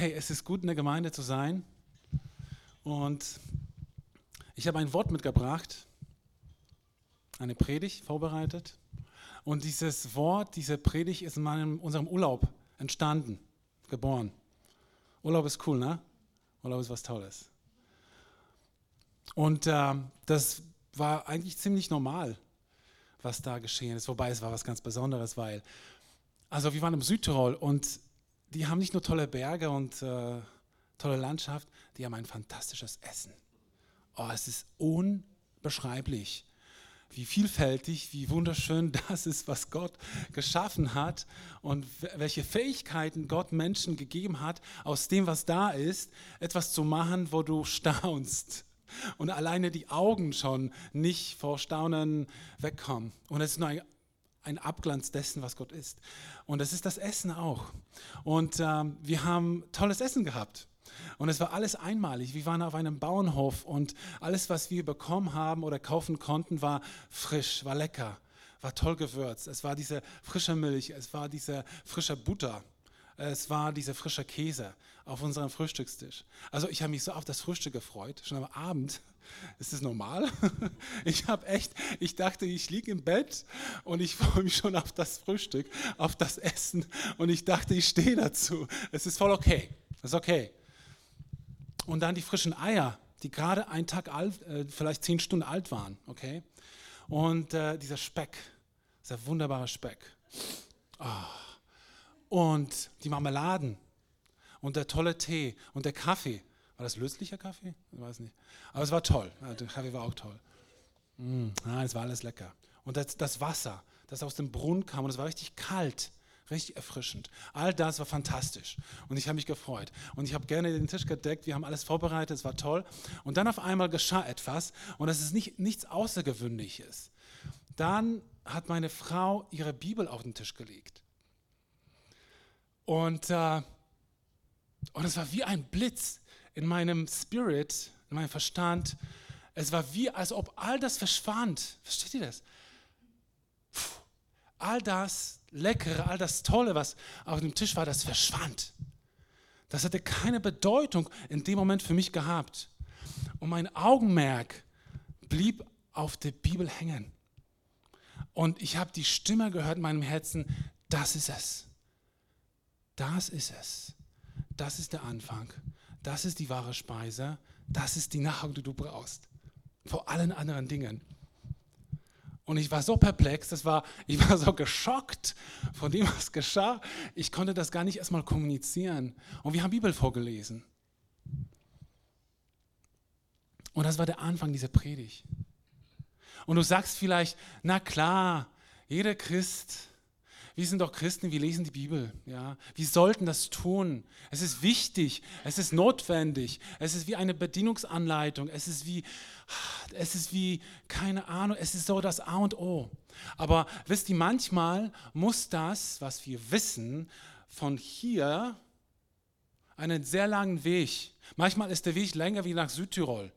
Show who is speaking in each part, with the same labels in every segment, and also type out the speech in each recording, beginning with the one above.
Speaker 1: Hey, es ist gut, in der Gemeinde zu sein. Und ich habe ein Wort mitgebracht, eine Predigt vorbereitet. Und dieses Wort, diese Predigt ist in meinem, unserem Urlaub entstanden, geboren. Urlaub ist cool, ne? Urlaub ist was Tolles. Und äh, das war eigentlich ziemlich normal, was da geschehen ist. Wobei es war was ganz Besonderes, weil, also wir waren im Südtirol und die haben nicht nur tolle Berge und äh, tolle Landschaft, die haben ein fantastisches Essen. Oh, es ist unbeschreiblich, wie vielfältig, wie wunderschön das ist, was Gott geschaffen hat und welche Fähigkeiten Gott Menschen gegeben hat, aus dem, was da ist, etwas zu machen, wo du staunst und alleine die Augen schon nicht vor Staunen wegkommen. Und es ist nur ein, ein Abglanz dessen, was Gott ist. Und es ist das Essen auch. Und ähm, wir haben tolles Essen gehabt. Und es war alles einmalig. Wir waren auf einem Bauernhof und alles, was wir bekommen haben oder kaufen konnten, war frisch, war lecker, war toll gewürzt. Es war diese frische Milch, es war diese frische Butter, es war dieser frische Käse auf unserem Frühstückstisch. Also ich habe mich so auf das Frühstück gefreut, schon am Abend. Ist das normal? Ich habe echt, ich dachte, ich liege im Bett und ich freue mich schon auf das Frühstück, auf das Essen und ich dachte, ich stehe dazu. Es ist voll okay. Es ist okay. Und dann die frischen Eier, die gerade einen Tag alt, äh, vielleicht zehn Stunden alt waren, okay? Und äh, dieser Speck, dieser wunderbare Speck. Oh. Und die Marmeladen und der tolle Tee und der Kaffee. War das löslicher Kaffee? Ich weiß nicht. Aber es war toll. Der Kaffee war auch toll. Mm, ah, es war alles lecker. Und das, das Wasser, das aus dem Brunnen kam und es war richtig kalt. Richtig erfrischend. All das war fantastisch. Und ich habe mich gefreut. Und ich habe gerne den Tisch gedeckt. Wir haben alles vorbereitet. Es war toll. Und dann auf einmal geschah etwas. Und das ist nicht, nichts Außergewöhnliches. Dann hat meine Frau ihre Bibel auf den Tisch gelegt. Und, äh, und es war wie ein Blitz in meinem Spirit, in meinem Verstand. Es war wie, als ob all das verschwand. Versteht ihr das? Puh. All das Leckere, all das Tolle, was auf dem Tisch war, das verschwand. Das hatte keine Bedeutung in dem Moment für mich gehabt. Und mein Augenmerk blieb auf der Bibel hängen. Und ich habe die Stimme gehört in meinem Herzen, das ist es. Das ist es. Das ist der Anfang. Das ist die wahre Speise. Das ist die Nahrung, die du brauchst. Vor allen anderen Dingen. Und ich war so perplex, das war, ich war so geschockt von dem, was geschah. Ich konnte das gar nicht erstmal kommunizieren. Und wir haben Bibel vorgelesen. Und das war der Anfang dieser Predigt. Und du sagst vielleicht, na klar, jeder Christ wir sind doch Christen, wir lesen die Bibel. Ja? Wir sollten das tun. Es ist wichtig, es ist notwendig, es ist wie eine Bedienungsanleitung, es ist wie, es ist wie, keine Ahnung, es ist so das A und O. Aber wisst ihr, manchmal muss das, was wir wissen, von hier einen sehr langen Weg. Manchmal ist der Weg länger wie nach Südtirol.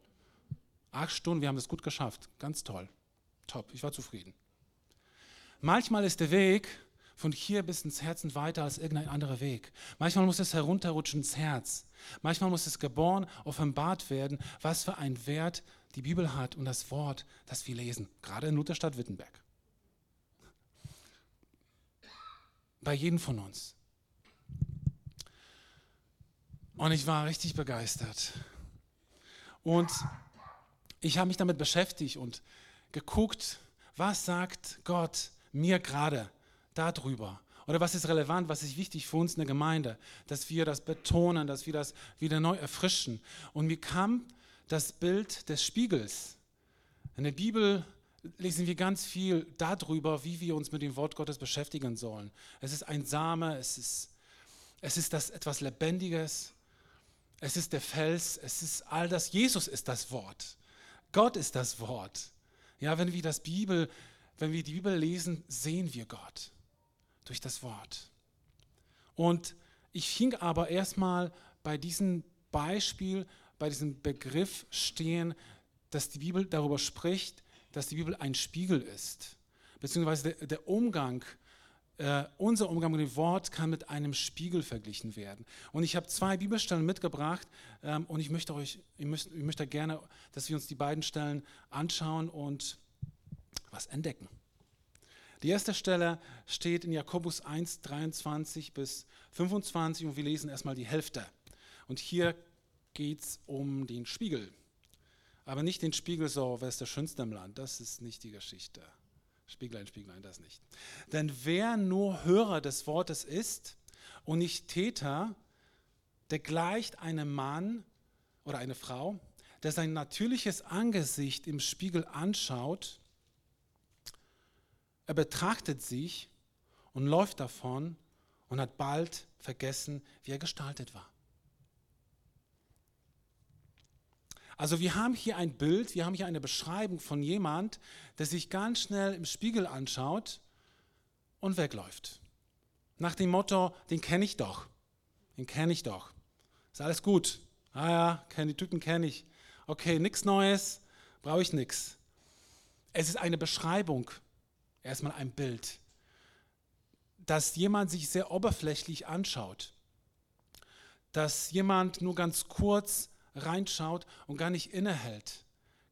Speaker 1: Acht Stunden, wir haben es gut geschafft. Ganz toll. Top, ich war zufrieden. Manchmal ist der Weg von hier bis ins Herzen weiter als irgendein anderer Weg. Manchmal muss es herunterrutschen ins Herz. Manchmal muss es geboren, offenbart werden, was für einen Wert die Bibel hat und das Wort, das wir lesen, gerade in Lutherstadt Wittenberg. Bei jedem von uns. Und ich war richtig begeistert. Und ich habe mich damit beschäftigt und geguckt, was sagt Gott mir gerade darüber? Oder was ist relevant, was ist wichtig für uns in der Gemeinde, dass wir das betonen, dass wir das wieder neu erfrischen. Und mir kam das Bild des Spiegels. In der Bibel lesen wir ganz viel darüber, wie wir uns mit dem Wort Gottes beschäftigen sollen. Es ist ein Same, es ist, es ist das etwas Lebendiges, es ist der Fels, es ist all das. Jesus ist das Wort. Gott ist das Wort. Ja, wenn wir das Bibel, wenn wir die Bibel lesen, sehen wir Gott durch das Wort. Und ich fing aber erstmal bei diesem Beispiel, bei diesem Begriff stehen, dass die Bibel darüber spricht, dass die Bibel ein Spiegel ist, beziehungsweise der, der Umgang äh, unser Umgang mit dem Wort kann mit einem Spiegel verglichen werden. Und ich habe zwei Bibelstellen mitgebracht ähm, und ich möchte euch, ich möchte, ich möchte gerne, dass wir uns die beiden Stellen anschauen und was entdecken. Die erste Stelle steht in Jakobus 1, 23 bis 25 und wir lesen erstmal die Hälfte. Und hier geht es um den Spiegel. Aber nicht den Spiegel so, wer ist der Schönste im Land? Das ist nicht die Geschichte. Spieglein, Spieglein, das nicht. Denn wer nur Hörer des Wortes ist und nicht Täter, der gleicht einem Mann oder eine Frau, der sein natürliches Angesicht im Spiegel anschaut, er betrachtet sich und läuft davon und hat bald vergessen, wie er gestaltet war. Also wir haben hier ein Bild, wir haben hier eine Beschreibung von jemand, der sich ganz schnell im Spiegel anschaut und wegläuft. Nach dem Motto, den kenne ich doch, den kenne ich doch. Ist alles gut. Ah ja, die Typen kenne ich. Okay, nichts Neues, brauche ich nichts. Es ist eine Beschreibung, erstmal ein Bild, dass jemand sich sehr oberflächlich anschaut, dass jemand nur ganz kurz reinschaut und gar nicht innehält,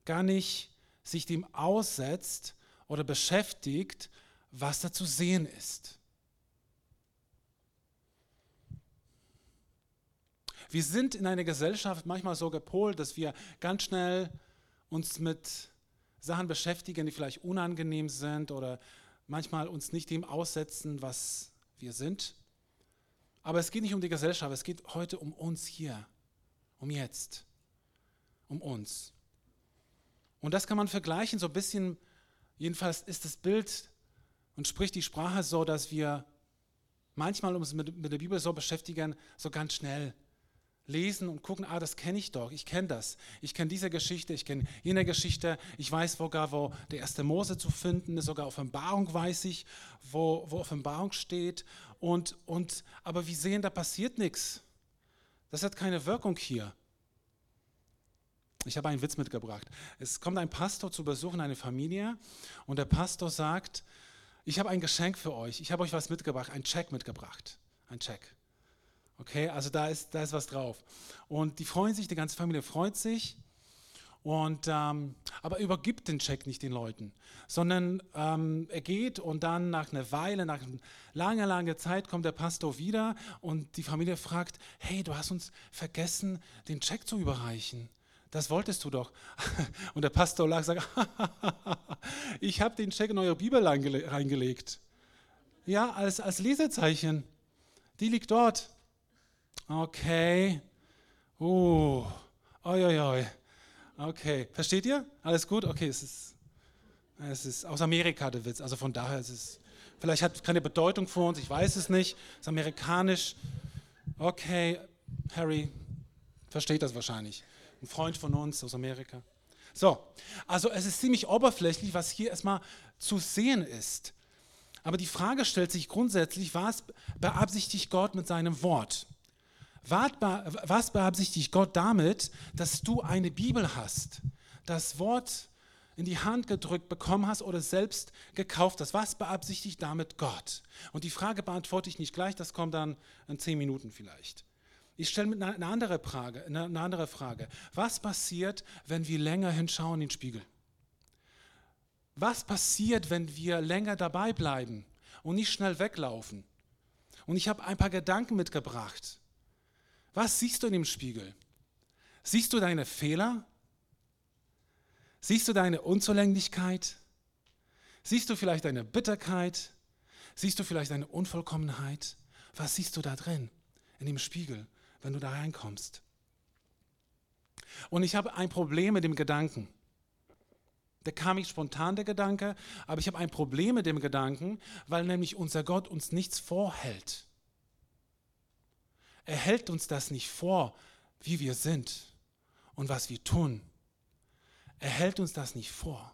Speaker 1: gar nicht sich dem aussetzt oder beschäftigt, was da zu sehen ist. Wir sind in einer Gesellschaft manchmal so gepolt, dass wir ganz schnell uns mit Sachen beschäftigen, die vielleicht unangenehm sind oder manchmal uns nicht dem aussetzen, was wir sind. Aber es geht nicht um die Gesellschaft, es geht heute um uns hier um jetzt, um uns. Und das kann man vergleichen, so ein bisschen, jedenfalls ist das Bild und spricht die Sprache so, dass wir manchmal uns mit, mit der Bibel so beschäftigen, so ganz schnell lesen und gucken, ah, das kenne ich doch, ich kenne das. Ich kenne diese Geschichte, ich kenne jene Geschichte, ich weiß sogar, wo der erste Mose zu finden ist, sogar Offenbarung weiß ich, wo, wo Offenbarung steht. Und, und, aber wir sehen, da passiert nichts. Das hat keine Wirkung hier. Ich habe einen Witz mitgebracht. Es kommt ein Pastor zu Besuch in eine Familie und der Pastor sagt, ich habe ein Geschenk für euch. Ich habe euch was mitgebracht, ein Check mitgebracht. Ein Check. Okay, also da ist, da ist was drauf. Und die freuen sich, die ganze Familie freut sich. Und, ähm, aber übergibt den Check nicht den Leuten, sondern ähm, er geht und dann nach einer Weile, nach langer, langer Zeit kommt der Pastor wieder und die Familie fragt, hey, du hast uns vergessen, den Check zu überreichen. Das wolltest du doch. Und der Pastor lag und sagt, ich habe den Check in eure Bibel reingelegt. Ja, als, als Lesezeichen. Die liegt dort. Okay. Uh, oi, oi, oi. Okay, versteht ihr? Alles gut? Okay, es ist, es ist aus Amerika der Witz, also von daher ist es, vielleicht hat keine Bedeutung für uns, ich weiß es nicht, es ist amerikanisch. Okay, Harry versteht das wahrscheinlich. Ein Freund von uns aus Amerika. So, also es ist ziemlich oberflächlich, was hier erstmal zu sehen ist. Aber die Frage stellt sich grundsätzlich, was beabsichtigt Gott mit seinem Wort? Was beabsichtigt Gott damit, dass du eine Bibel hast, das Wort in die Hand gedrückt bekommen hast oder selbst gekauft hast? Was beabsichtigt damit Gott? Und die Frage beantworte ich nicht gleich, das kommt dann in zehn Minuten vielleicht. Ich stelle mir eine andere Frage, eine andere Frage. Was passiert, wenn wir länger hinschauen in den Spiegel? Was passiert, wenn wir länger dabei bleiben und nicht schnell weglaufen? Und ich habe ein paar Gedanken mitgebracht. Was siehst du in dem Spiegel? Siehst du deine Fehler? Siehst du deine Unzulänglichkeit? Siehst du vielleicht deine Bitterkeit? Siehst du vielleicht deine Unvollkommenheit? Was siehst du da drin, in dem Spiegel, wenn du da reinkommst? Und ich habe ein Problem mit dem Gedanken. Der kam nicht spontan, der Gedanke, aber ich habe ein Problem mit dem Gedanken, weil nämlich unser Gott uns nichts vorhält. Er hält uns das nicht vor, wie wir sind und was wir tun. Er hält uns das nicht vor.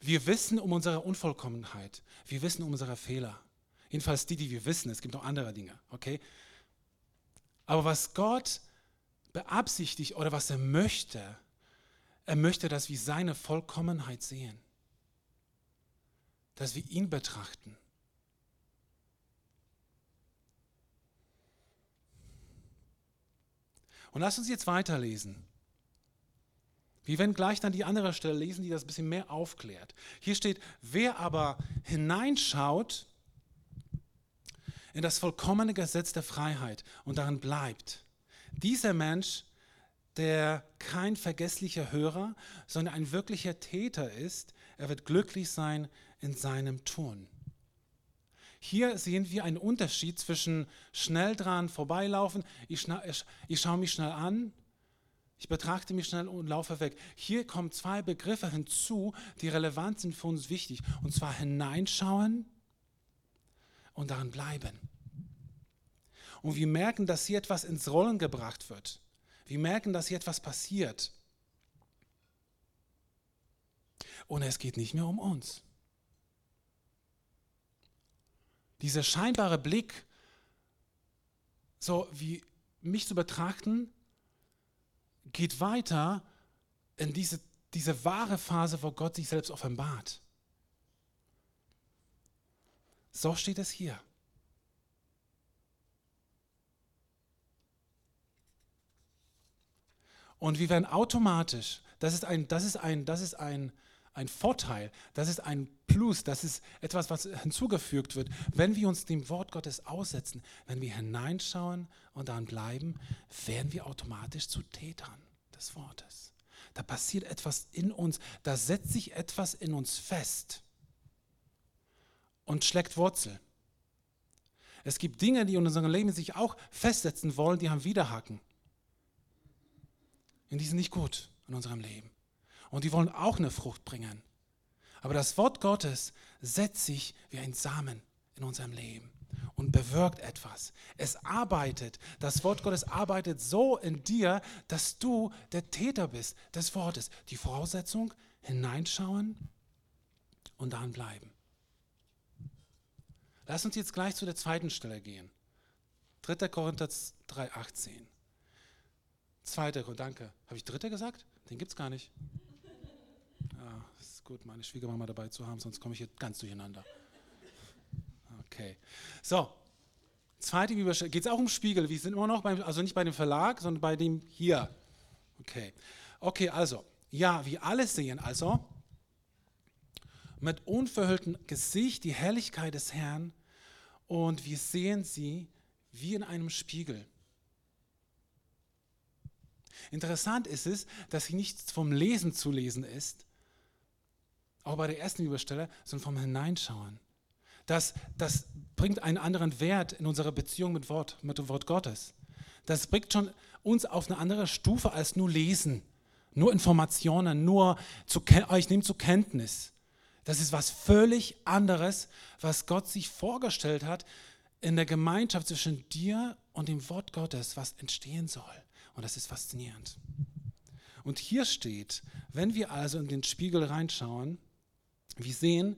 Speaker 1: Wir wissen um unsere Unvollkommenheit. Wir wissen um unsere Fehler. Jedenfalls die, die wir wissen. Es gibt noch andere Dinge, okay? Aber was Gott beabsichtigt oder was er möchte, er möchte, dass wir seine Vollkommenheit sehen. Dass wir ihn betrachten. Und lass uns jetzt weiterlesen. Wir werden gleich dann die andere Stelle lesen, die das ein bisschen mehr aufklärt. Hier steht, wer aber hineinschaut in das vollkommene Gesetz der Freiheit und darin bleibt, dieser Mensch, der kein vergesslicher Hörer, sondern ein wirklicher Täter ist, er wird glücklich sein in seinem Tun. Hier sehen wir einen Unterschied zwischen schnell dran vorbeilaufen, ich, ich, ich schaue mich schnell an, ich betrachte mich schnell und laufe weg. Hier kommen zwei Begriffe hinzu, die relevant sind für uns wichtig. Und zwar hineinschauen und daran bleiben. Und wir merken, dass hier etwas ins Rollen gebracht wird. Wir merken, dass hier etwas passiert. Und es geht nicht mehr um uns. Dieser scheinbare Blick, so wie mich zu betrachten, geht weiter in diese, diese wahre Phase, wo Gott sich selbst offenbart. So steht es hier. Und wir werden automatisch, das ist ein, das ist ein, das ist ein, ein Vorteil, das ist ein Plus, das ist etwas, was hinzugefügt wird, wenn wir uns dem Wort Gottes aussetzen, wenn wir hineinschauen und daran bleiben, werden wir automatisch zu Tätern des Wortes. Da passiert etwas in uns, da setzt sich etwas in uns fest und schlägt Wurzel. Es gibt Dinge, die in unserem Leben sich auch festsetzen wollen, die haben Widerhaken. Und die sind nicht gut in unserem Leben. Und die wollen auch eine Frucht bringen. Aber das Wort Gottes setzt sich wie ein Samen in unserem Leben und bewirkt etwas. Es arbeitet, das Wort Gottes arbeitet so in dir, dass du der Täter bist des Wortes. Die Voraussetzung, hineinschauen und daran bleiben. Lass uns jetzt gleich zu der zweiten Stelle gehen. 3. Korinther 3,18. Zweiter danke. Habe ich dritter gesagt? Den gibt es gar nicht. Gut, meine Schwiegermama dabei zu haben, sonst komme ich hier ganz durcheinander. Okay. So, zweite Bibelstelle. Geht es auch um Spiegel? Wir sind immer noch beim, also nicht bei dem Verlag, sondern bei dem hier. Okay. Okay, also, ja, wir alle sehen also mit unverhülltem Gesicht die Herrlichkeit des Herrn und wir sehen sie wie in einem Spiegel. Interessant ist es, dass sie nicht vom Lesen zu lesen ist, auch bei der ersten Überstelle, sondern vom Hineinschauen. Das, das bringt einen anderen Wert in unserer Beziehung mit, Wort, mit dem Wort Gottes. Das bringt schon uns auf eine andere Stufe als nur Lesen, nur Informationen, nur zu, ich nehme zur Kenntnis. Das ist was völlig anderes, was Gott sich vorgestellt hat in der Gemeinschaft zwischen dir und dem Wort Gottes, was entstehen soll. Und das ist faszinierend. Und hier steht, wenn wir also in den Spiegel reinschauen, wir sehen,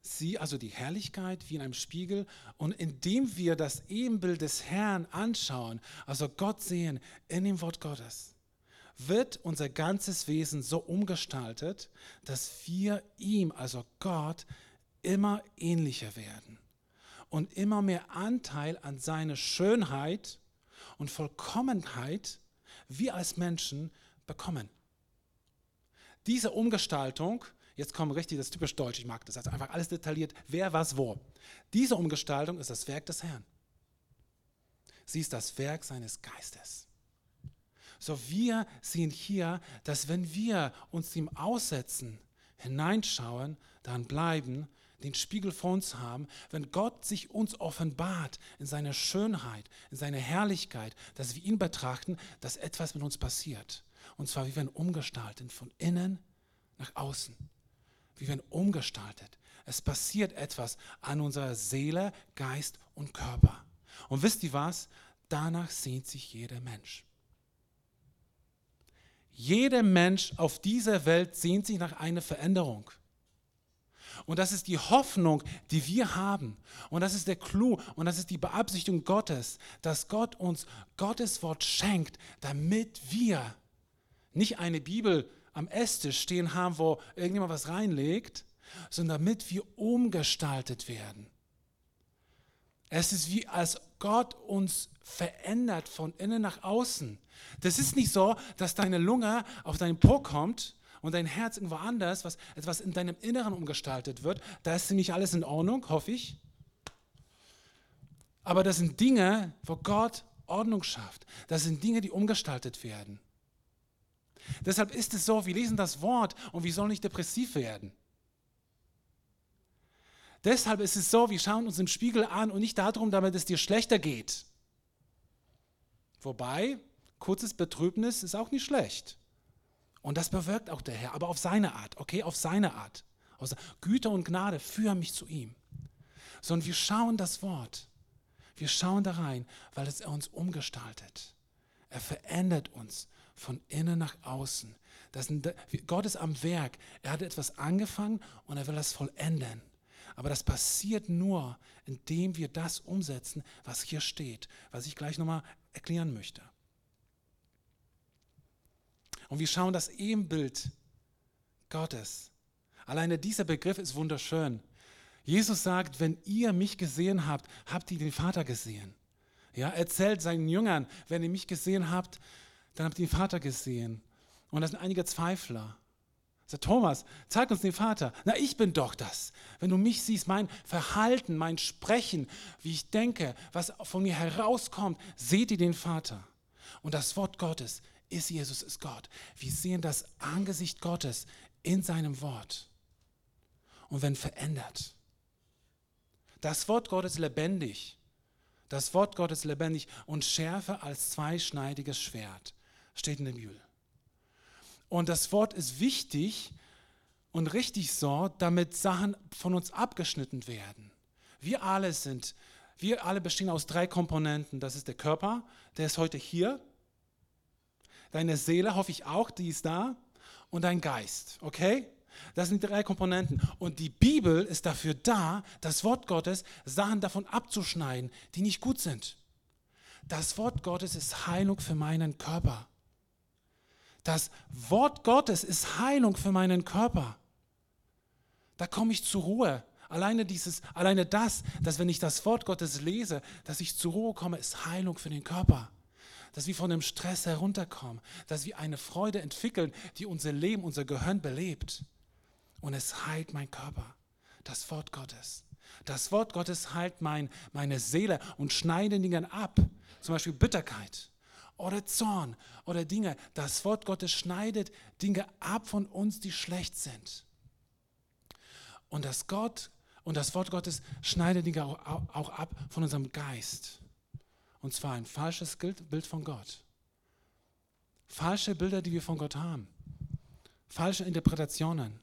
Speaker 1: sie, also die Herrlichkeit wie in einem Spiegel. Und indem wir das Ebenbild des Herrn anschauen, also Gott sehen in dem Wort Gottes, wird unser ganzes Wesen so umgestaltet, dass wir ihm, also Gott, immer ähnlicher werden und immer mehr Anteil an seine Schönheit und Vollkommenheit wir als Menschen bekommen. Diese Umgestaltung Jetzt kommt richtig das typisch Deutsch, ich mag das. Also einfach alles detailliert, wer was wo. Diese Umgestaltung ist das Werk des Herrn. Sie ist das Werk seines Geistes. So, wir sehen hier, dass wenn wir uns dem aussetzen, hineinschauen, dann bleiben, den Spiegel vor uns haben, wenn Gott sich uns offenbart in seiner Schönheit, in seiner Herrlichkeit, dass wir ihn betrachten, dass etwas mit uns passiert. Und zwar, wir werden umgestaltet von innen nach außen. Wir werden umgestaltet. Es passiert etwas an unserer Seele, Geist und Körper. Und wisst ihr was? Danach sehnt sich jeder Mensch. Jeder Mensch auf dieser Welt sehnt sich nach einer Veränderung. Und das ist die Hoffnung, die wir haben. Und das ist der Clou und das ist die Beabsichtigung Gottes, dass Gott uns Gottes Wort schenkt, damit wir nicht eine Bibel am Esstisch stehen haben, wo irgendjemand was reinlegt, sondern damit wir umgestaltet werden. Es ist wie, als Gott uns verändert von innen nach außen. Das ist nicht so, dass deine Lunge auf deinen Po kommt und dein Herz irgendwo anders, was etwas in deinem Inneren umgestaltet wird. Da ist nicht alles in Ordnung, hoffe ich. Aber das sind Dinge, wo Gott Ordnung schafft. Das sind Dinge, die umgestaltet werden. Deshalb ist es so, wir lesen das Wort und wir sollen nicht depressiv werden. Deshalb ist es so, wir schauen uns im Spiegel an und nicht darum, damit es dir schlechter geht. Wobei, kurzes Betrübnis ist auch nicht schlecht. Und das bewirkt auch der Herr, aber auf seine Art, okay, auf seine Art. Aus Güte und Gnade führen mich zu ihm. Sondern wir schauen das Wort. Wir schauen da rein, weil es uns umgestaltet. Er verändert uns von innen nach außen. Das, Gott ist am Werk. Er hat etwas angefangen und er will das vollenden. Aber das passiert nur, indem wir das umsetzen, was hier steht, was ich gleich nochmal erklären möchte. Und wir schauen das Ebenbild Gottes. Alleine dieser Begriff ist wunderschön. Jesus sagt, wenn ihr mich gesehen habt, habt ihr den Vater gesehen. Ja, erzählt seinen Jüngern, wenn ihr mich gesehen habt, dann habt ihr den Vater gesehen. Und das sind einige Zweifler. Sagt Thomas, zeig uns den Vater. Na, ich bin doch das. Wenn du mich siehst, mein Verhalten, mein Sprechen, wie ich denke, was von mir herauskommt, seht ihr den Vater. Und das Wort Gottes ist Jesus, ist Gott. Wir sehen das Angesicht Gottes in seinem Wort. Und wenn verändert. Das Wort Gottes lebendig. Das Wort Gottes lebendig und schärfer als zweischneidiges Schwert. Steht in der Bibel. Und das Wort ist wichtig und richtig so, damit Sachen von uns abgeschnitten werden. Wir alle sind, wir alle bestehen aus drei Komponenten. Das ist der Körper, der ist heute hier. Deine Seele, hoffe ich auch, die ist da. Und dein Geist, okay? Das sind die drei Komponenten. Und die Bibel ist dafür da, das Wort Gottes, Sachen davon abzuschneiden, die nicht gut sind. Das Wort Gottes ist Heilung für meinen Körper. Das Wort Gottes ist Heilung für meinen Körper. Da komme ich zur Ruhe. Alleine dieses, alleine das, dass wenn ich das Wort Gottes lese, dass ich zur Ruhe komme, ist Heilung für den Körper. Dass wir von dem Stress herunterkommen, dass wir eine Freude entwickeln, die unser Leben, unser Gehirn belebt. Und es heilt mein Körper. Das Wort Gottes. Das Wort Gottes heilt mein, meine Seele und schneidet Dinge ab. Zum Beispiel Bitterkeit oder Zorn oder Dinge. Das Wort Gottes schneidet Dinge ab von uns, die schlecht sind. Und das Gott und das Wort Gottes schneidet Dinge auch, auch ab von unserem Geist. Und zwar ein falsches Bild von Gott. Falsche Bilder, die wir von Gott haben. Falsche Interpretationen.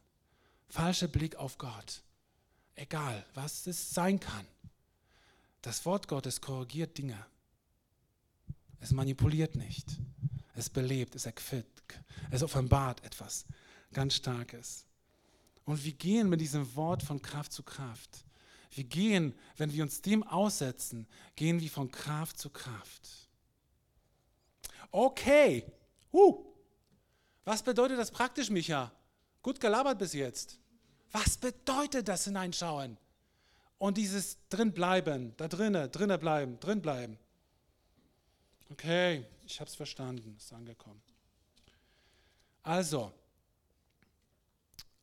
Speaker 1: Falscher Blick auf Gott. Egal, was es sein kann. Das Wort Gottes korrigiert Dinge. Es manipuliert nicht. Es belebt, es erquickt, es offenbart etwas ganz Starkes. Und wir gehen mit diesem Wort von Kraft zu Kraft. Wir gehen, wenn wir uns dem aussetzen, gehen wir von Kraft zu Kraft. Okay. Uh. Was bedeutet das praktisch, Micha? Gut gelabert bis jetzt. Was bedeutet das hineinschauen? Und dieses drinbleiben, da drinnen, drinnen bleiben, drin. Okay, ich habe es verstanden, ist angekommen. Also,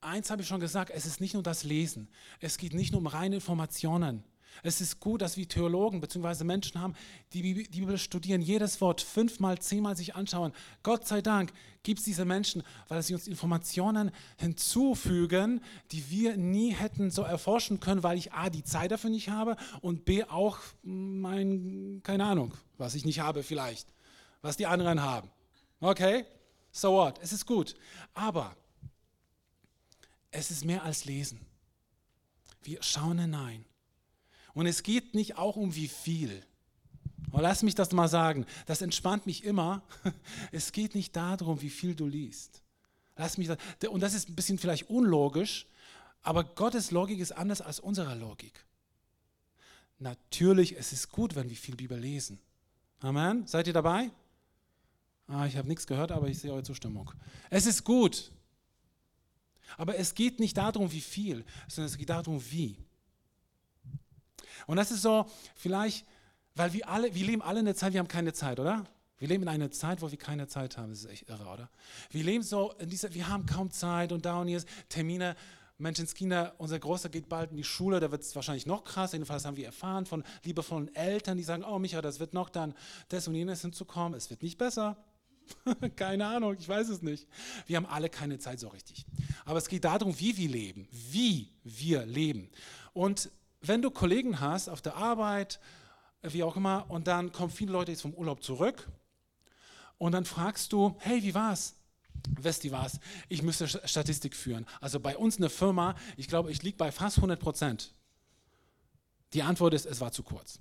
Speaker 1: eins habe ich schon gesagt, es ist nicht nur das Lesen, es geht nicht nur um reine Informationen. Es ist gut, dass wir Theologen bzw. Menschen haben, die die Bibel studieren, jedes Wort fünfmal, zehnmal sich anschauen. Gott sei Dank gibt es diese Menschen, weil sie uns Informationen hinzufügen, die wir nie hätten so erforschen können, weil ich A, die Zeit dafür nicht habe und B, auch mein, keine Ahnung, was ich nicht habe vielleicht, was die anderen haben. Okay, so what, es ist gut. Aber es ist mehr als Lesen. Wir schauen hinein. Und es geht nicht auch um wie viel. Aber lass mich das mal sagen, das entspannt mich immer. Es geht nicht darum, wie viel du liest. Lass mich das, und das ist ein bisschen vielleicht unlogisch, aber Gottes Logik ist anders als unsere Logik. Natürlich, es ist gut, wenn wir viel Bibel lesen. Amen. Seid ihr dabei? Ah, ich habe nichts gehört, aber ich sehe eure Zustimmung. Es ist gut. Aber es geht nicht darum, wie viel, sondern es geht darum, wie. Und das ist so vielleicht Weil wir alle, wir leben alle in der Zeit, wir haben keine Zeit, oder? Wir leben in einer Zeit, wo wir keine Zeit haben. Das ist echt irre, oder? Wir leben so in dieser, wir haben kaum Zeit und da und hier Termine. Menschenskinder, unser Großer geht bald in die Schule, da wird es wahrscheinlich noch krass. Jedenfalls haben wir erfahren von liebevollen Eltern, die sagen, oh Micha, das wird noch dann das und jenes hinzukommen. Es wird nicht besser. keine Ahnung, ich weiß es nicht. Wir haben alle keine Zeit so richtig. Aber es geht darum, wie wir leben, wie wir leben. Und wenn du Kollegen hast auf der Arbeit, wie auch immer, und dann kommen viele Leute jetzt vom Urlaub zurück und dann fragst du, hey, wie war's? Wisst ihr was? Ich müsste Statistik führen. Also bei uns eine Firma, ich glaube, ich liege bei fast 100 Prozent. Die Antwort ist, es war zu kurz.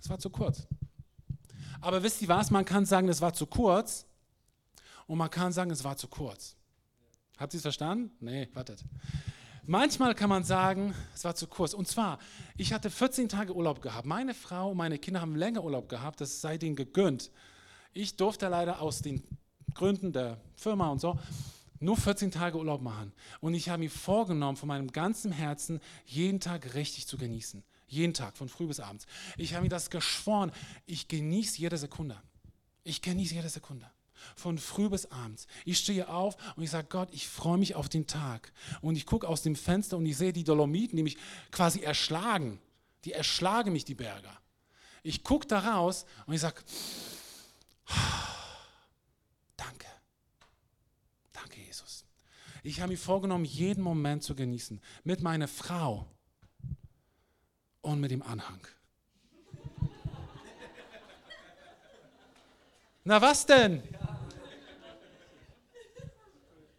Speaker 1: Es war zu kurz. Aber wisst ihr was? Man kann sagen, es war zu kurz und man kann sagen, es war zu kurz. Habt ihr es verstanden? Nee, wartet. Manchmal kann man sagen, es war zu kurz. Und zwar, ich hatte 14 Tage Urlaub gehabt. Meine Frau und meine Kinder haben länger Urlaub gehabt. Das sei denen gegönnt. Ich durfte leider aus den Gründen der Firma und so nur 14 Tage Urlaub machen. Und ich habe mir vorgenommen, von meinem ganzen Herzen, jeden Tag richtig zu genießen. Jeden Tag, von früh bis abends. Ich habe mir das geschworen. Ich genieße jede Sekunde. Ich genieße jede Sekunde von früh bis abends. Ich stehe auf und ich sage, Gott, ich freue mich auf den Tag. Und ich gucke aus dem Fenster und ich sehe die Dolomiten, die mich quasi erschlagen. Die erschlagen mich, die Berge. Ich gucke da raus und ich sage, danke. Danke, Jesus. Ich habe mir vorgenommen, jeden Moment zu genießen. Mit meiner Frau und mit dem Anhang. Na was denn?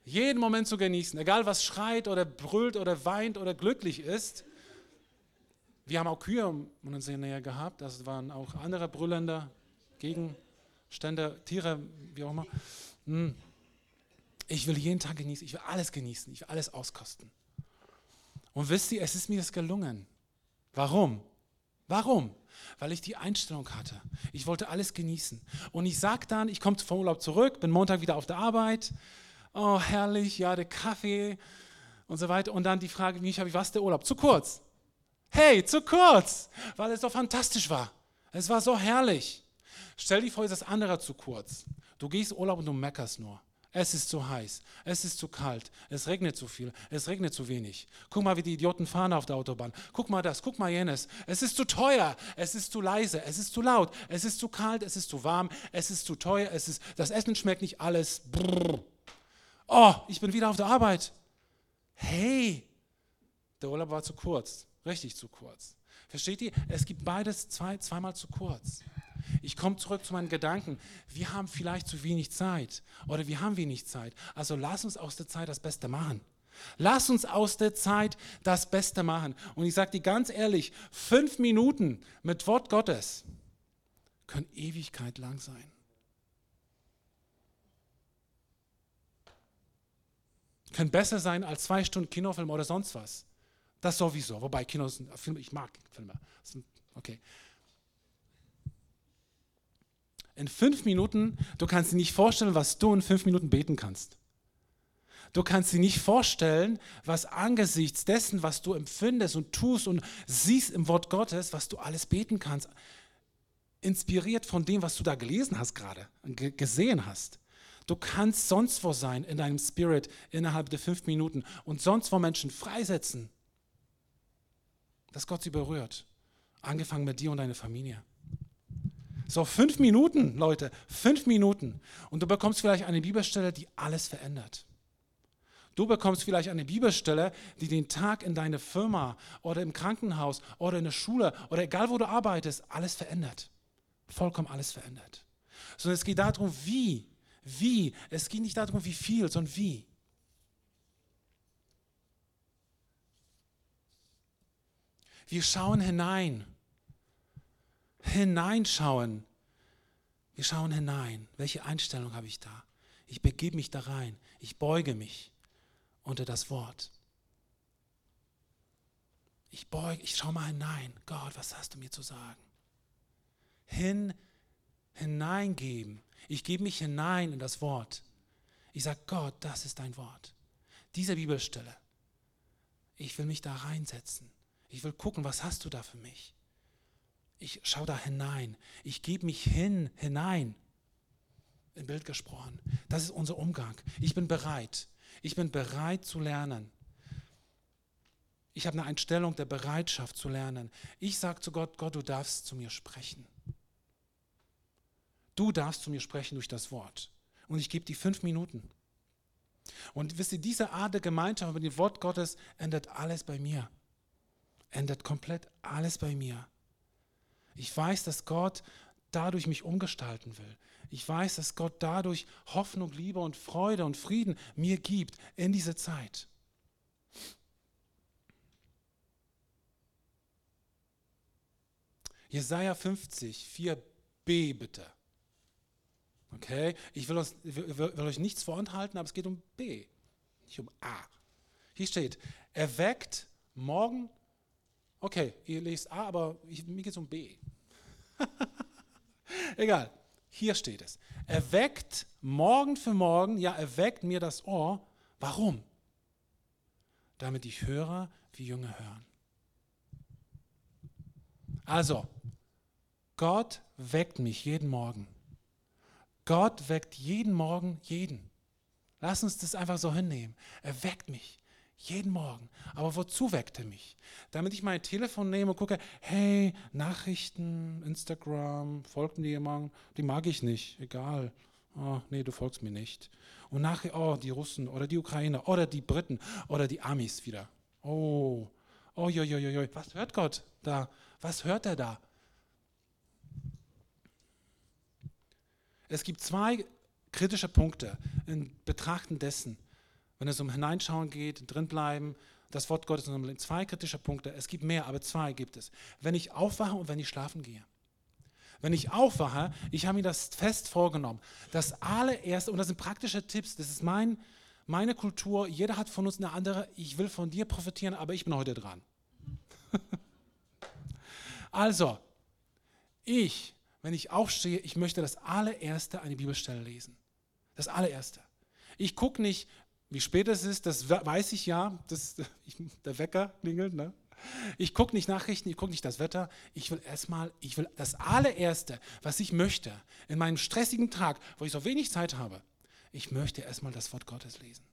Speaker 1: Jeden Moment zu genießen, egal was schreit oder brüllt oder weint oder glücklich ist. Wir haben auch Kühe in unserer Nähe gehabt, das waren auch andere brüllende Gegenstände, Tiere, wie auch immer. Hm. Ich will jeden Tag genießen, ich will alles genießen, ich will alles auskosten. Und wisst ihr, es ist mir das gelungen. Warum? Warum? Weil ich die Einstellung hatte. Ich wollte alles genießen. Und ich sage dann, ich komme vom Urlaub zurück, bin Montag wieder auf der Arbeit, oh herrlich, ja, der Kaffee und so weiter. Und dann die Frage, wie war der Urlaub? Zu kurz. Hey, zu kurz, weil es so fantastisch war. Es war so herrlich. Stell dir vor, ist das andere zu kurz. Du gehst Urlaub und du meckerst nur. Es ist zu heiß, es ist zu kalt, es regnet zu viel, es regnet zu wenig. Guck mal, wie die Idioten fahren auf der Autobahn. Guck mal das, guck mal jenes. Es ist zu teuer, es ist zu leise, es ist zu laut, es ist zu kalt, es ist zu warm, es ist zu teuer, es ist, das Essen schmeckt nicht alles. Brrr. Oh, ich bin wieder auf der Arbeit. Hey, der Urlaub war zu kurz, richtig zu kurz. Versteht ihr? Es gibt beides zwei, zweimal zu kurz. Ich komme zurück zu meinen Gedanken. Wir haben vielleicht zu wenig Zeit oder wir haben wenig Zeit. Also lass uns aus der Zeit das Beste machen. Lass uns aus der Zeit das Beste machen. Und ich sage dir ganz ehrlich, fünf Minuten mit Wort Gottes können Ewigkeit lang sein. Können besser sein als zwei Stunden Kinofilm oder sonst was. Das sowieso. Wobei Kinos Filme, ich mag Filme. Okay. In fünf Minuten, du kannst dir nicht vorstellen, was du in fünf Minuten beten kannst. Du kannst dir nicht vorstellen, was angesichts dessen, was du empfindest und tust und siehst im Wort Gottes, was du alles beten kannst. Inspiriert von dem, was du da gelesen hast gerade, gesehen hast. Du kannst sonst wo sein in deinem Spirit innerhalb der fünf Minuten und sonst wo Menschen freisetzen, dass Gott sie berührt. Angefangen mit dir und deiner Familie. So, fünf Minuten, Leute, fünf Minuten. Und du bekommst vielleicht eine Bibelstelle, die alles verändert. Du bekommst vielleicht eine Bibelstelle, die den Tag in deiner Firma oder im Krankenhaus oder in der Schule oder egal wo du arbeitest, alles verändert. Vollkommen alles verändert. Sondern es geht darum, wie wie? Es geht nicht darum, wie viel, sondern wie. Wir schauen hinein. Hineinschauen. Wir schauen hinein. Welche Einstellung habe ich da? Ich begebe mich da rein. Ich beuge mich unter das Wort. Ich beuge, ich schaue mal hinein. Gott, was hast du mir zu sagen? Hin, hineingeben. Ich gebe mich hinein in das Wort. Ich sage, Gott, das ist dein Wort. Diese Bibelstelle. Ich will mich da reinsetzen. Ich will gucken, was hast du da für mich? ich schaue da hinein. Ich gebe mich hin, hinein. Im Bild gesprochen. Das ist unser Umgang. Ich bin bereit. Ich bin bereit zu lernen. Ich habe eine Einstellung der Bereitschaft zu lernen. Ich sage zu Gott, Gott, du darfst zu mir sprechen. Du darfst zu mir sprechen durch das Wort. Und ich gebe die fünf Minuten. Und wisst ihr, diese Art der Gemeinschaft mit dem Wort Gottes ändert alles bei mir. Ändert komplett alles bei mir. Ich weiß, dass Gott dadurch mich umgestalten will. Ich weiß, dass Gott dadurch Hoffnung, Liebe und Freude und Frieden mir gibt in dieser Zeit. Jesaja 50, 4b bitte. Okay, ich will, will, will euch nichts vorenthalten, aber es geht um B, nicht um A. Hier steht, erweckt morgen, okay, ihr lest A, aber ich, mir geht es um B. Egal, hier steht es. Erweckt morgen für morgen, ja, erweckt mir das Ohr. Warum? Damit ich höre, wie Jünger hören. Also, Gott weckt mich jeden Morgen. Gott weckt jeden Morgen jeden. Lass uns das einfach so hinnehmen. Er weckt mich jeden Morgen. Aber wozu weckt er mich? Damit ich mein Telefon nehme und gucke, hey, Nachrichten, Instagram, folgt mir jemand? Die mag ich nicht, egal. Oh, nee, du folgst mir nicht. Und nachher, oh, die Russen oder die Ukrainer oder die Briten oder die Amis wieder. Oh, oh, jo, jo, jo, jo. was hört Gott da? Was hört er da? Es gibt zwei kritische Punkte in Betrachten dessen, wenn es um Hineinschauen geht, drinbleiben, das Wort Gottes, zwei kritische Punkte. Es gibt mehr, aber zwei gibt es. Wenn ich aufwache und wenn ich schlafen gehe. Wenn ich aufwache, ich habe mir das fest vorgenommen. Das allererste, und das sind praktische Tipps, das ist mein, meine Kultur, jeder hat von uns eine andere, ich will von dir profitieren, aber ich bin heute dran. also, ich wenn ich aufstehe, ich möchte das allererste eine Bibelstelle lesen. Das allererste. Ich gucke nicht, wie spät es ist, das weiß ich ja, das, der Wecker klingelt. Ne? Ich gucke nicht Nachrichten, ich gucke nicht das Wetter. Ich will erstmal, ich will das allererste, was ich möchte, in meinem stressigen Tag, wo ich so wenig Zeit habe, ich möchte erstmal das Wort Gottes lesen.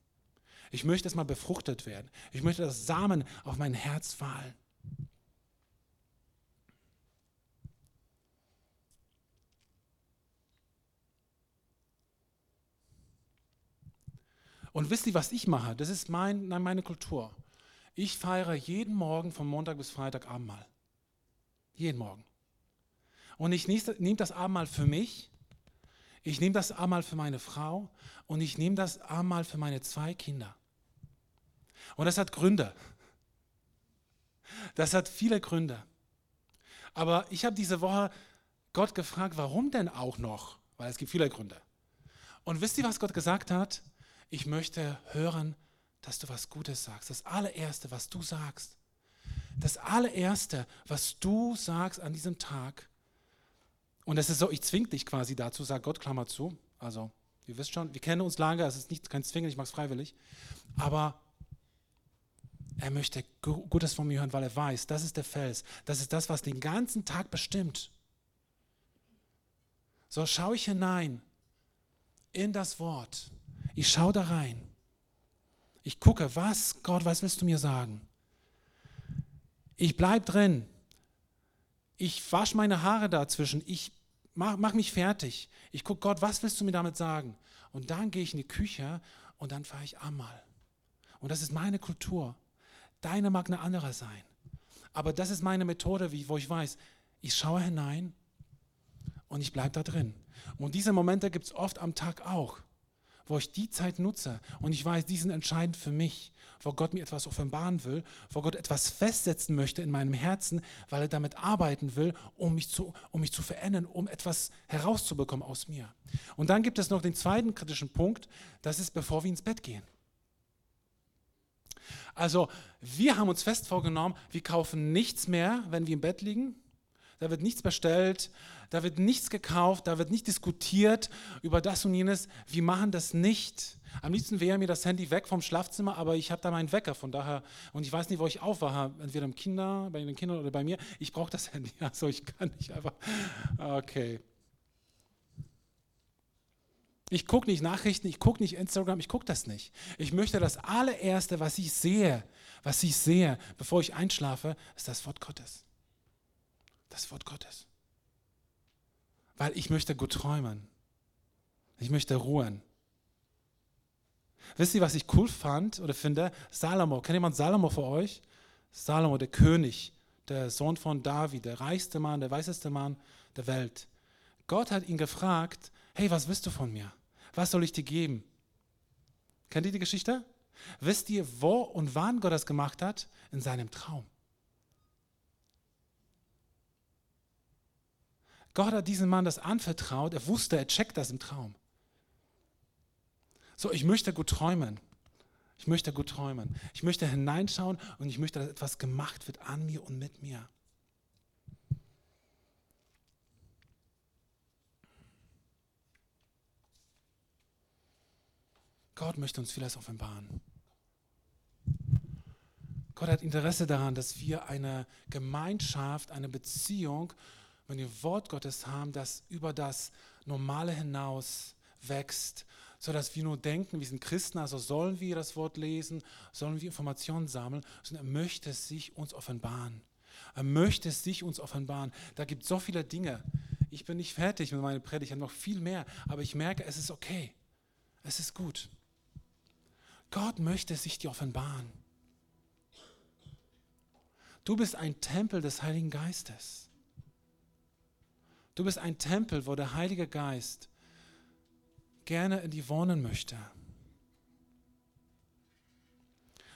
Speaker 1: Ich möchte erstmal befruchtet werden. Ich möchte, dass Samen auf mein Herz fallen. Und wisst ihr, was ich mache? Das ist mein, meine Kultur. Ich feiere jeden Morgen von Montag bis Freitag Abendmahl. Jeden Morgen. Und ich nehme das Abendmahl für mich, ich nehme das Abendmahl für meine Frau und ich nehme das Abendmahl für meine zwei Kinder. Und das hat Gründe. Das hat viele Gründe. Aber ich habe diese Woche Gott gefragt, warum denn auch noch? Weil es gibt viele Gründe. Und wisst ihr, was Gott gesagt hat? Ich möchte hören, dass du was Gutes sagst. Das allererste, was du sagst. Das allererste, was du sagst an diesem Tag. Und es ist so, ich zwinge dich quasi dazu, sagt Gott, Klammer zu. Also, ihr wisst schon, wir kennen uns lange, es ist nicht kein Zwingen, ich mache es freiwillig. Aber er möchte Gutes von mir hören, weil er weiß, das ist der Fels. Das ist das, was den ganzen Tag bestimmt. So schaue ich hinein in das Wort ich schaue da rein. Ich gucke, was, Gott, was willst du mir sagen? Ich bleibe drin. Ich wasche meine Haare dazwischen. Ich mach, mach mich fertig. Ich gucke, Gott, was willst du mir damit sagen? Und dann gehe ich in die Küche und dann fahre ich einmal. Und das ist meine Kultur. Deine mag eine andere sein. Aber das ist meine Methode, wie, wo ich weiß, ich schaue hinein und ich bleibe da drin. Und diese Momente gibt es oft am Tag auch wo ich die Zeit nutze und ich weiß, die sind entscheidend für mich, wo Gott mir etwas offenbaren will, wo Gott etwas festsetzen möchte in meinem Herzen, weil er damit arbeiten will, um mich zu, um mich zu verändern, um etwas herauszubekommen aus mir. Und dann gibt es noch den zweiten kritischen Punkt, das ist, bevor wir ins Bett gehen. Also wir haben uns fest vorgenommen, wir kaufen nichts mehr, wenn wir im Bett liegen. Da wird nichts bestellt, da wird nichts gekauft, da wird nicht diskutiert über das und jenes. Wir machen das nicht. Am liebsten wäre mir das Handy weg vom Schlafzimmer, aber ich habe da meinen Wecker, von daher, und ich weiß nicht, wo ich aufwache, entweder im Kinder, bei den Kindern oder bei mir. Ich brauche das Handy, also ich kann nicht einfach. Okay. Ich gucke nicht Nachrichten, ich gucke nicht Instagram, ich gucke das nicht. Ich möchte das allererste, was ich sehe, was ich sehe, bevor ich einschlafe, ist das Wort Gottes. Das Wort Gottes. Weil ich möchte gut träumen. Ich möchte ruhen. Wisst ihr, was ich cool fand oder finde? Salomo. Kennt jemand Salomo für euch? Salomo, der König, der Sohn von David, der reichste Mann, der weißeste Mann der Welt. Gott hat ihn gefragt, hey, was willst du von mir? Was soll ich dir geben? Kennt ihr die Geschichte? Wisst ihr, wo und wann Gott das gemacht hat? In seinem Traum. Gott hat diesem Mann das anvertraut. Er wusste, er checkt das im Traum. So, ich möchte gut träumen. Ich möchte gut träumen. Ich möchte hineinschauen und ich möchte, dass etwas gemacht wird an mir und mit mir. Gott möchte uns vieles offenbaren. Gott hat Interesse daran, dass wir eine Gemeinschaft, eine Beziehung mit dem Wort Gottes haben, das über das Normale hinaus wächst, sodass wir nur denken, wir sind Christen, also sollen wir das Wort lesen, sollen wir Informationen sammeln, sondern er möchte sich uns offenbaren. Er möchte sich uns offenbaren. Da gibt es so viele Dinge. Ich bin nicht fertig mit meiner Predigt, ich habe noch viel mehr, aber ich merke, es ist okay. Es ist gut. Gott möchte sich dir offenbaren. Du bist ein Tempel des Heiligen Geistes. Du bist ein Tempel, wo der Heilige Geist gerne in die wohnen möchte.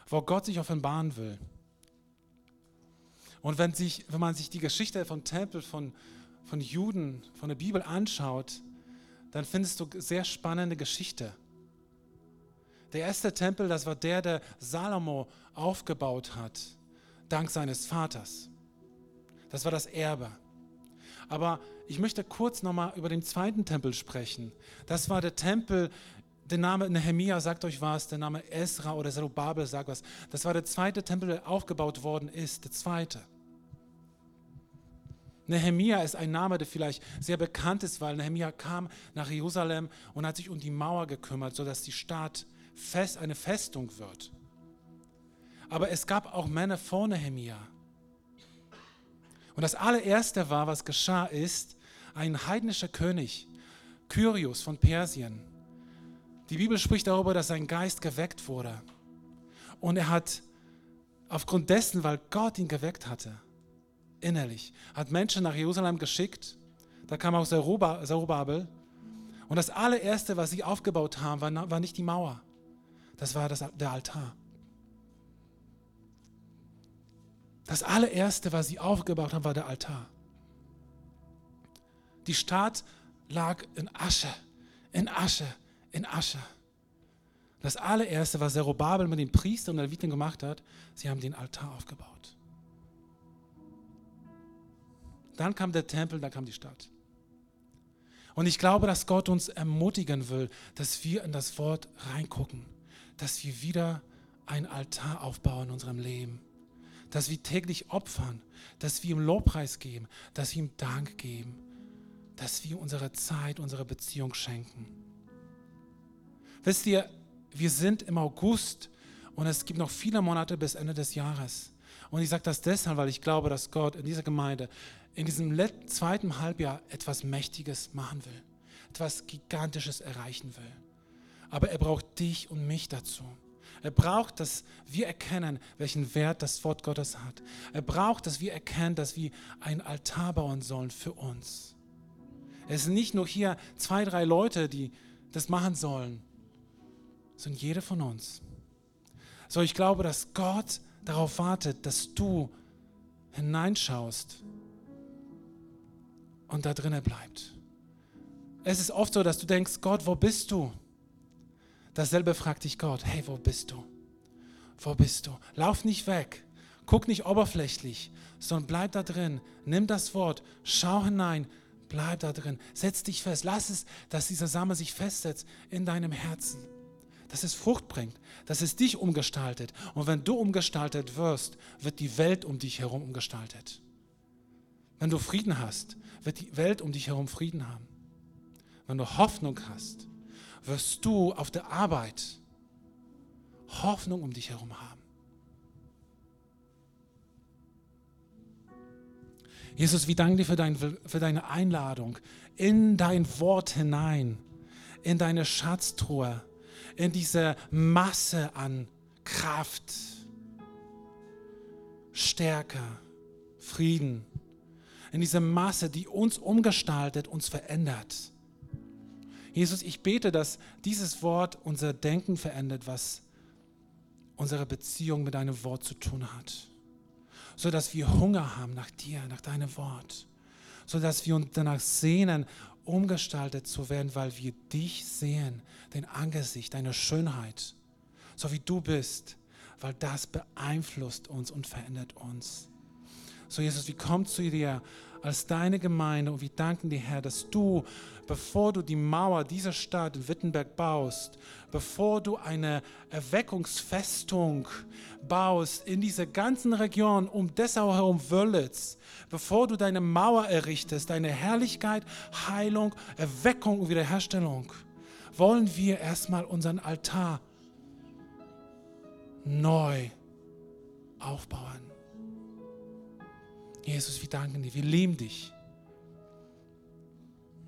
Speaker 1: Wo Gott sich offenbaren will. Und wenn, sich, wenn man sich die Geschichte von Tempel, von, von Juden, von der Bibel anschaut, dann findest du sehr spannende Geschichte. Der erste Tempel, das war der, der Salomo aufgebaut hat, dank seines Vaters. Das war das Erbe. Aber ich möchte kurz nochmal über den zweiten Tempel sprechen. Das war der Tempel, der Name Nehemia sagt euch was, der Name Esra oder Zerubabel sagt was. Das war der zweite Tempel, der aufgebaut worden ist, der zweite. Nehemia ist ein Name, der vielleicht sehr bekannt ist, weil Nehemia kam nach Jerusalem und hat sich um die Mauer gekümmert, sodass die Stadt fest, eine Festung wird. Aber es gab auch Männer vor Nehemia. Und das allererste war, was geschah, ist, ein heidnischer König, Kyrios von Persien. Die Bibel spricht darüber, dass sein Geist geweckt wurde. Und er hat aufgrund dessen, weil Gott ihn geweckt hatte, innerlich, hat Menschen nach Jerusalem geschickt. Da kam auch Zerubabel. Und das allererste, was sie aufgebaut haben, war, nicht die Mauer. Das war das, der Altar. Das allererste, was sie aufgebaut haben, war der Altar. Die Stadt lag in Asche, in Asche, in Asche. Das allererste, was Zerubabel mit den Priestern und Leviten gemacht hat, sie haben den Altar aufgebaut. Dann kam der Tempel, dann kam die Stadt. Und ich glaube, dass Gott uns ermutigen will, dass wir in das Wort reingucken dass wir wieder ein Altar aufbauen in unserem Leben. Dass wir täglich opfern, dass wir ihm Lobpreis geben, dass wir ihm Dank geben, dass wir unsere Zeit, unsere Beziehung schenken. Wisst ihr, wir sind im August und es gibt noch viele Monate bis Ende des Jahres. Und ich sage das deshalb, weil ich glaube, dass Gott in dieser Gemeinde in diesem zweiten Halbjahr etwas Mächtiges machen will, etwas Gigantisches erreichen will. Aber er braucht dich und mich dazu. Er braucht, dass wir erkennen, welchen Wert das Wort Gottes hat. Er braucht, dass wir erkennen, dass wir einen Altar bauen sollen für uns. Es sind nicht nur hier zwei, drei Leute, die das machen sollen, sondern jeder von uns. So, ich glaube, dass Gott darauf wartet, dass du hineinschaust und da drinnen bleibt. Es ist oft so, dass du denkst, Gott, wo bist du? Dasselbe fragt dich Gott, hey, wo bist du? Wo bist du? Lauf nicht weg. Guck nicht oberflächlich, sondern bleib da drin. Nimm das Wort, schau hinein, bleib da drin. Setz dich fest. Lass es, dass dieser Same sich festsetzt in deinem Herzen. Dass es Frucht bringt, dass es dich umgestaltet. Und wenn du umgestaltet wirst, wird die Welt um dich herum umgestaltet. Wenn du Frieden hast, wird die Welt um dich herum Frieden haben. Wenn du Hoffnung hast, wirst du auf der Arbeit Hoffnung um dich herum haben. Jesus, wir danken dir für, dein, für deine Einladung in dein Wort hinein, in deine Schatztruhe, in diese Masse an Kraft, Stärke, Frieden, in diese Masse, die uns umgestaltet, uns verändert. Jesus, ich bete, dass dieses Wort unser Denken verändert, was unsere Beziehung mit deinem Wort zu tun hat. So dass wir Hunger haben nach dir, nach deinem Wort. So dass wir uns danach sehnen, umgestaltet zu werden, weil wir dich sehen, dein Angesicht, deine Schönheit, so wie du bist, weil das beeinflusst uns und verändert uns. So Jesus, wir kommen zu dir als deine Gemeinde und wir danken dir, Herr, dass du, bevor du die Mauer dieser Stadt in Wittenberg baust, bevor du eine Erweckungsfestung baust in dieser ganzen Region um Dessau herum Wörlitz, bevor du deine Mauer errichtest, deine Herrlichkeit, Heilung, Erweckung und Wiederherstellung, wollen wir erstmal unseren Altar neu aufbauen. Jesus, wir danken dir, wir lieben dich.